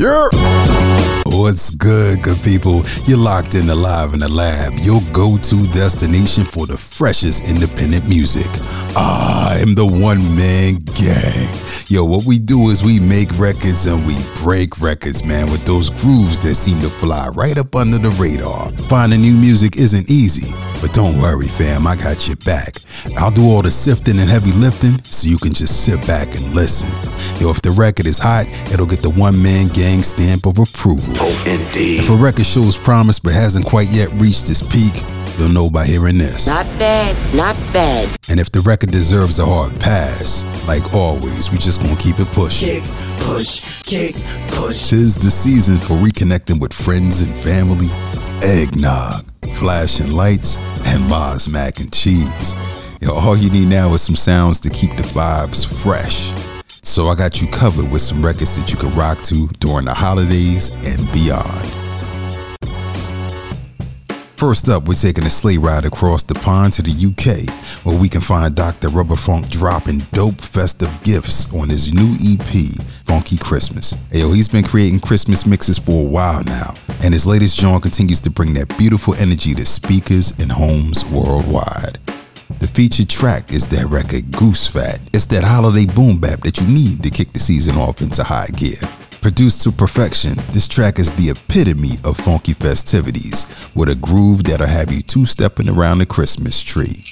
Yeah. What's good, good people? You're locked in the live in the lab, your go to destination for the freshest independent music. I'm the one man gang. Yo, what we do is we make records and we break records, man, with those grooves that seem to fly right up under the radar. Finding new music isn't easy, but don't worry, fam, I got your back. I'll do all the sifting and heavy lifting so you can just sit back and listen. Yo, if the record is hot, it'll get the one man gang stamp of approval. Oh, indeed. If a record shows promise but hasn't quite yet reached its peak, you'll know by hearing this. Not bad, not bad. And if the record deserves a hard pass, like always, we just gonna keep it pushing. Kick, push, kick, push. Tis the season for reconnecting with friends and family, eggnog, flashing lights, and Mars mac and cheese. Yo, all you need now is some sounds to keep the vibes fresh. So I got you covered with some records that you can rock to during the holidays and beyond. First up, we're taking a sleigh ride across the pond to the UK, where we can find Dr. Rubberfunk dropping dope festive gifts on his new EP, Funky Christmas. Ayo, he's been creating Christmas mixes for a while now, and his latest joint continues to bring that beautiful energy to speakers and homes worldwide. The featured track is that record Goose Fat. It's that holiday boom bap that you need to kick the season off into high gear. Produced to perfection, this track is the epitome of funky festivities with a groove that'll have you two stepping around the Christmas tree.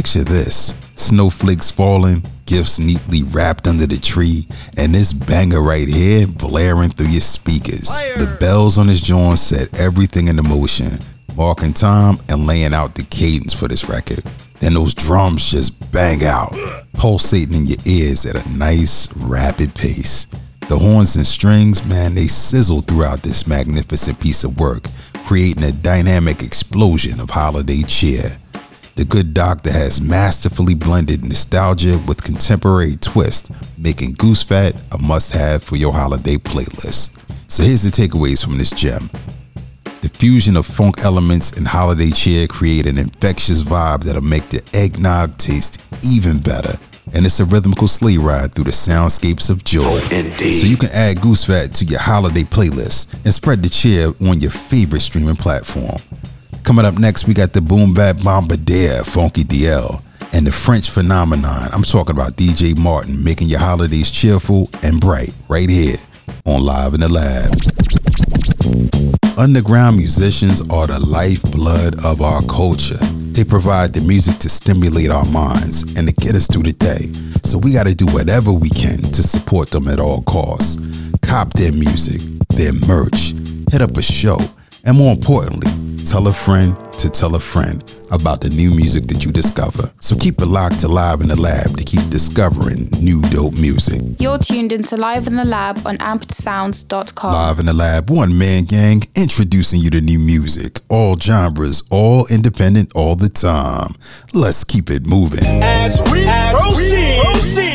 Picture this snowflakes falling, gifts neatly wrapped under the tree, and this banger right here blaring through your speakers. The bells on this joint set everything into motion, marking time and laying out the cadence for this record. Then those drums just bang out, pulsating in your ears at a nice, rapid pace. The horns and strings, man, they sizzle throughout this magnificent piece of work, creating a dynamic explosion of holiday cheer. The Good Doctor has masterfully blended nostalgia with contemporary twist, making Goose Fat a must have for your holiday playlist. So here's the takeaways from this gem. The fusion of funk elements and holiday cheer create an infectious vibe that'll make the eggnog taste even better. And it's a rhythmical sleigh ride through the soundscapes of joy. Indeed. So you can add Goose Fat to your holiday playlist and spread the cheer on your favorite streaming platform. Coming up next, we got the Boom Bap Bombardier, Funky DL, and the French phenomenon. I'm talking about DJ Martin making your holidays cheerful and bright right here on Live in the Lab. Underground musicians are the lifeblood of our culture. They provide the music to stimulate our minds and to get us through the day. So we got to do whatever we can to support them at all costs. Cop their music, their merch, hit up a show, and more importantly, tell a friend to tell a friend about the new music that you discover. So keep it locked to Live in the Lab to keep discovering new dope music. You're tuned into Live in the Lab on ampedsounds.com. Live in the Lab, one man gang, introducing you to new music, all genres, all independent, all the time. Let's keep it moving. As we proceed,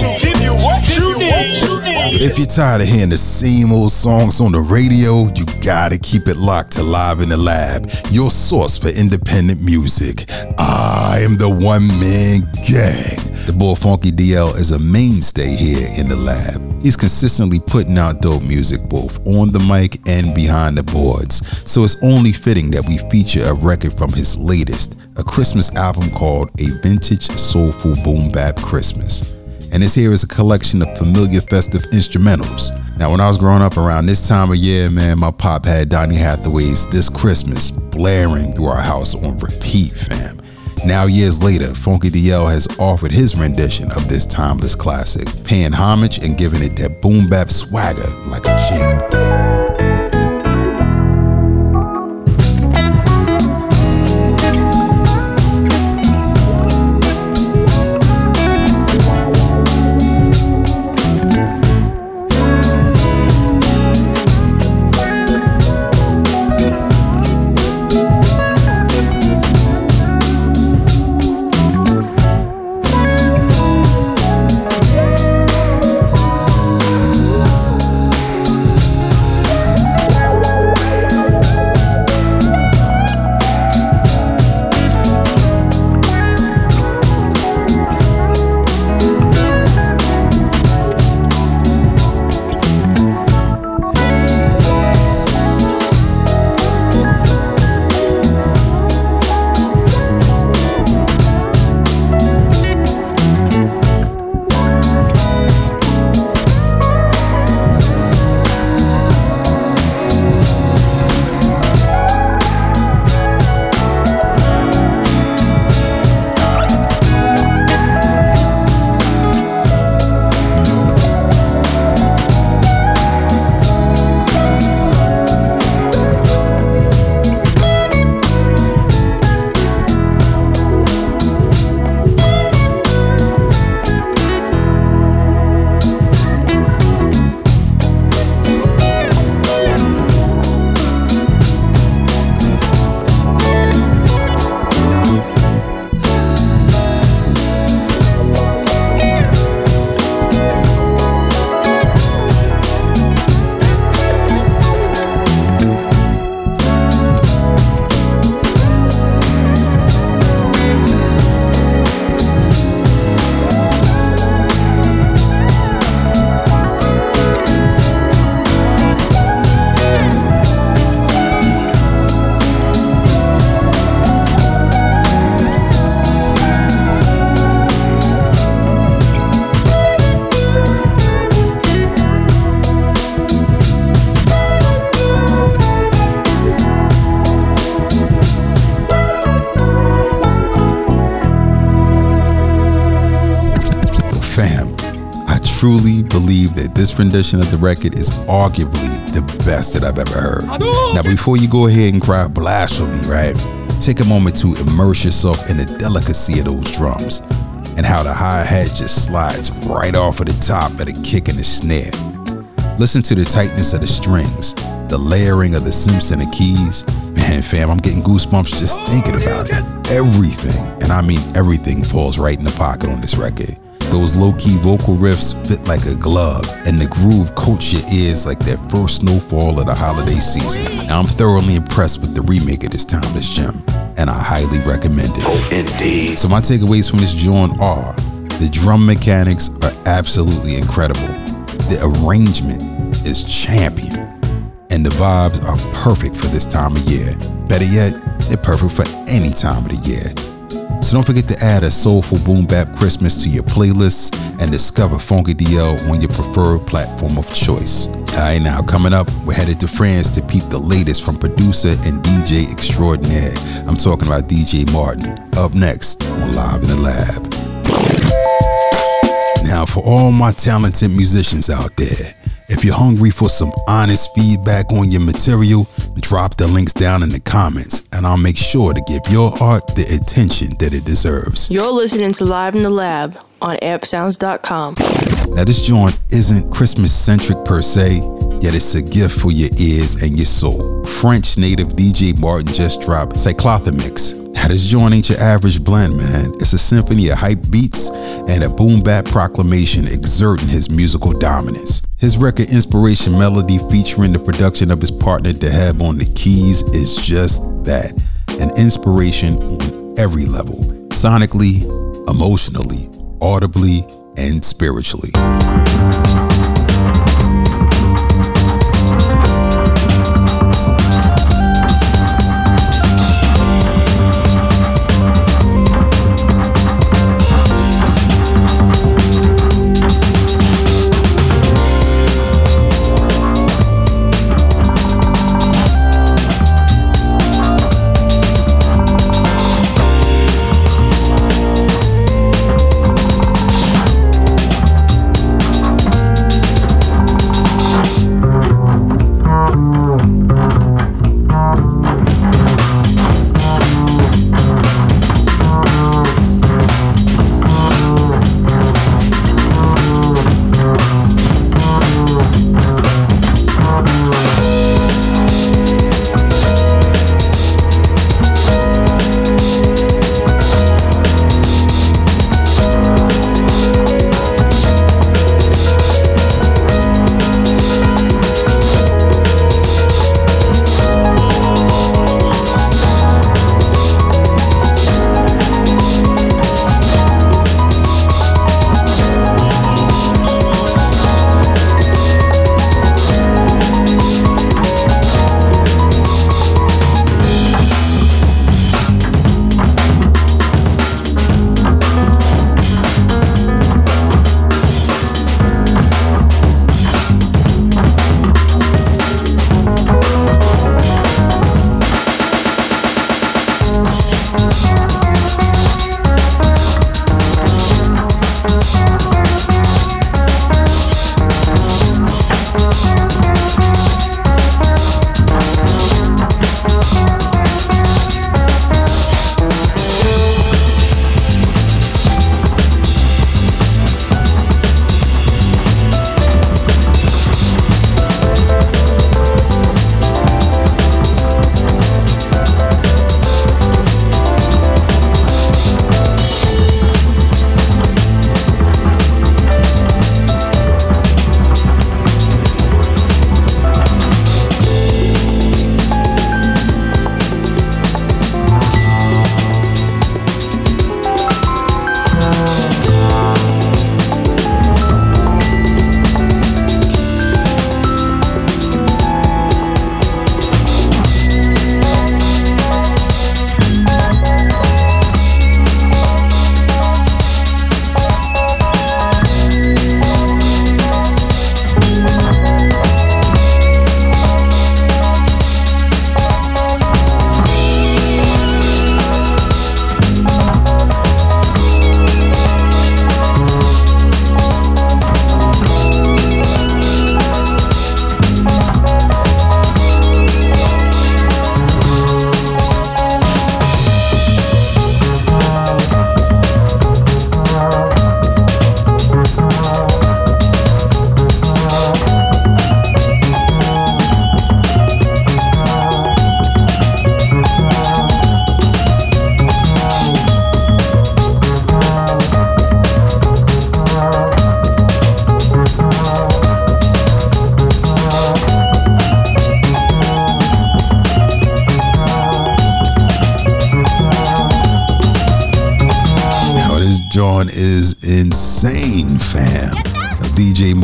to give you what you need. If you're tired of hearing the same old songs on the radio, you gotta keep it locked to Live in the Lab, your source for independent music. I am the one man gang. The boy Funky DL is a mainstay here in the lab. He's consistently putting out dope music both on the mic and behind the boards, so it's only fitting that we feature a record from his latest, a Christmas album called A Vintage Soulful Boom Bap Christmas and this here is a collection of familiar festive instrumentals. Now, when I was growing up around this time of year, man, my pop had Donny Hathaway's This Christmas blaring through our house on repeat, fam. Now, years later, Funky DL has offered his rendition of this timeless classic, paying homage and giving it that boom bap swagger like a champ. Truly believe that this rendition of the record is arguably the best that I've ever heard. Now, before you go ahead and cry blasphemy, right? Take a moment to immerse yourself in the delicacy of those drums and how the hi hat just slides right off of the top of the kick and the snare. Listen to the tightness of the strings, the layering of the Simpson and the keys. Man, fam, I'm getting goosebumps just thinking about it. Everything, and I mean everything, falls right in the pocket on this record. Those low key vocal riffs fit like a glove, and the groove coats your ears like that first snowfall of the holiday season. Now, I'm thoroughly impressed with the remake of this timeless gem, and I highly recommend it. Oh, indeed. So, my takeaways from this joint are the drum mechanics are absolutely incredible, the arrangement is champion, and the vibes are perfect for this time of year. Better yet, they're perfect for any time of the year. So don't forget to add a soulful boom bap Christmas to your playlists and discover Funky DL on your preferred platform of choice. Alright, now coming up, we're headed to France to peep the latest from producer and DJ extraordinaire. I'm talking about DJ Martin. Up next on Live in the Lab. Now, for all my talented musicians out there, if you're hungry for some honest feedback on your material, drop the links down in the comments and I'll make sure to give your art the attention that it deserves. You're listening to Live in the Lab on ampedsounds.com. Now, this joint isn't Christmas centric per se, yet it's a gift for your ears and your soul. French native DJ Martin just dropped Cyclothamix. Now, this joint ain't your average blend, man. It's a symphony of hype beats and a boom bap proclamation exerting his musical dominance. His record Inspiration Medley featuring the production of his partner Deheb on the keys is just that an inspiration on every level sonically, emotionally, audibly, and spiritually.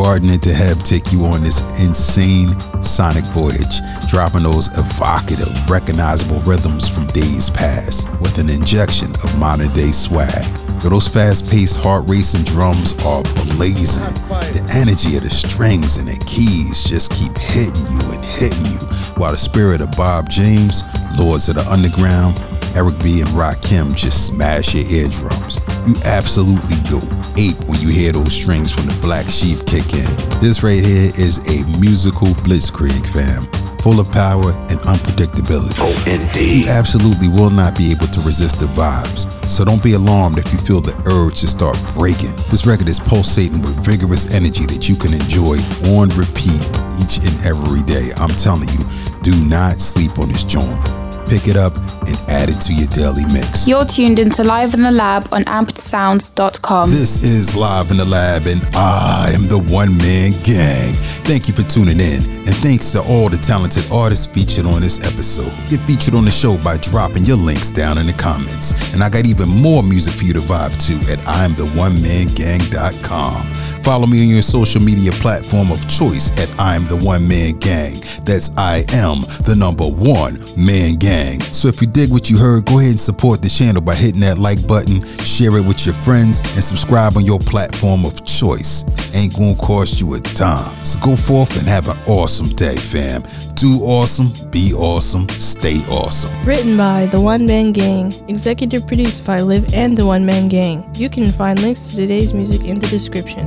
Martin and Deheb take you on this insane sonic voyage, dropping those evocative, recognizable rhythms from days past with an injection of modern day swag. Yo, those fast-paced, heart-racing drums are blazing. The energy of the strings and the keys just keep hitting you and hitting you, while the spirit of Bob James, Lords of the Underground, Eric B and Rakim just smash your eardrums. You absolutely go ape when you hear those strings from the Black Sheep kick in. This right here is a musical blitzkrieg, fam full of power and unpredictability. Oh, indeed. You absolutely will not be able to resist the vibes. So don't be alarmed if you feel the urge to start breaking. This record is pulsating with vigorous energy that you can enjoy on repeat each and every day. I'm telling you, do not sleep on this joint. Pick it up and add it to your daily mix. You're tuned into Live in the Lab on ampedsounds.com. This is Live in the Lab, and I am the one man gang. Thank you for tuning in, and thanks to all the talented artists featured on this episode. Get featured on the show by dropping your links down in the comments. And I got even more music for you to vibe to at I'mTheOneManGang.com. Follow me on your social media platform of choice at I'm the One Man Gang. That's I am the number one man gang. So if you dig what you heard, go ahead and support the channel by hitting that like button, share it with your friends, and subscribe on your platform of choice. Ain't gonna cost you a dime. So go forth and have an awesome day, fam. Do awesome, be awesome, stay awesome. Written by The One Man Gang. Executive produced by Liv and The One Man Gang. You can find links to today's music in the description.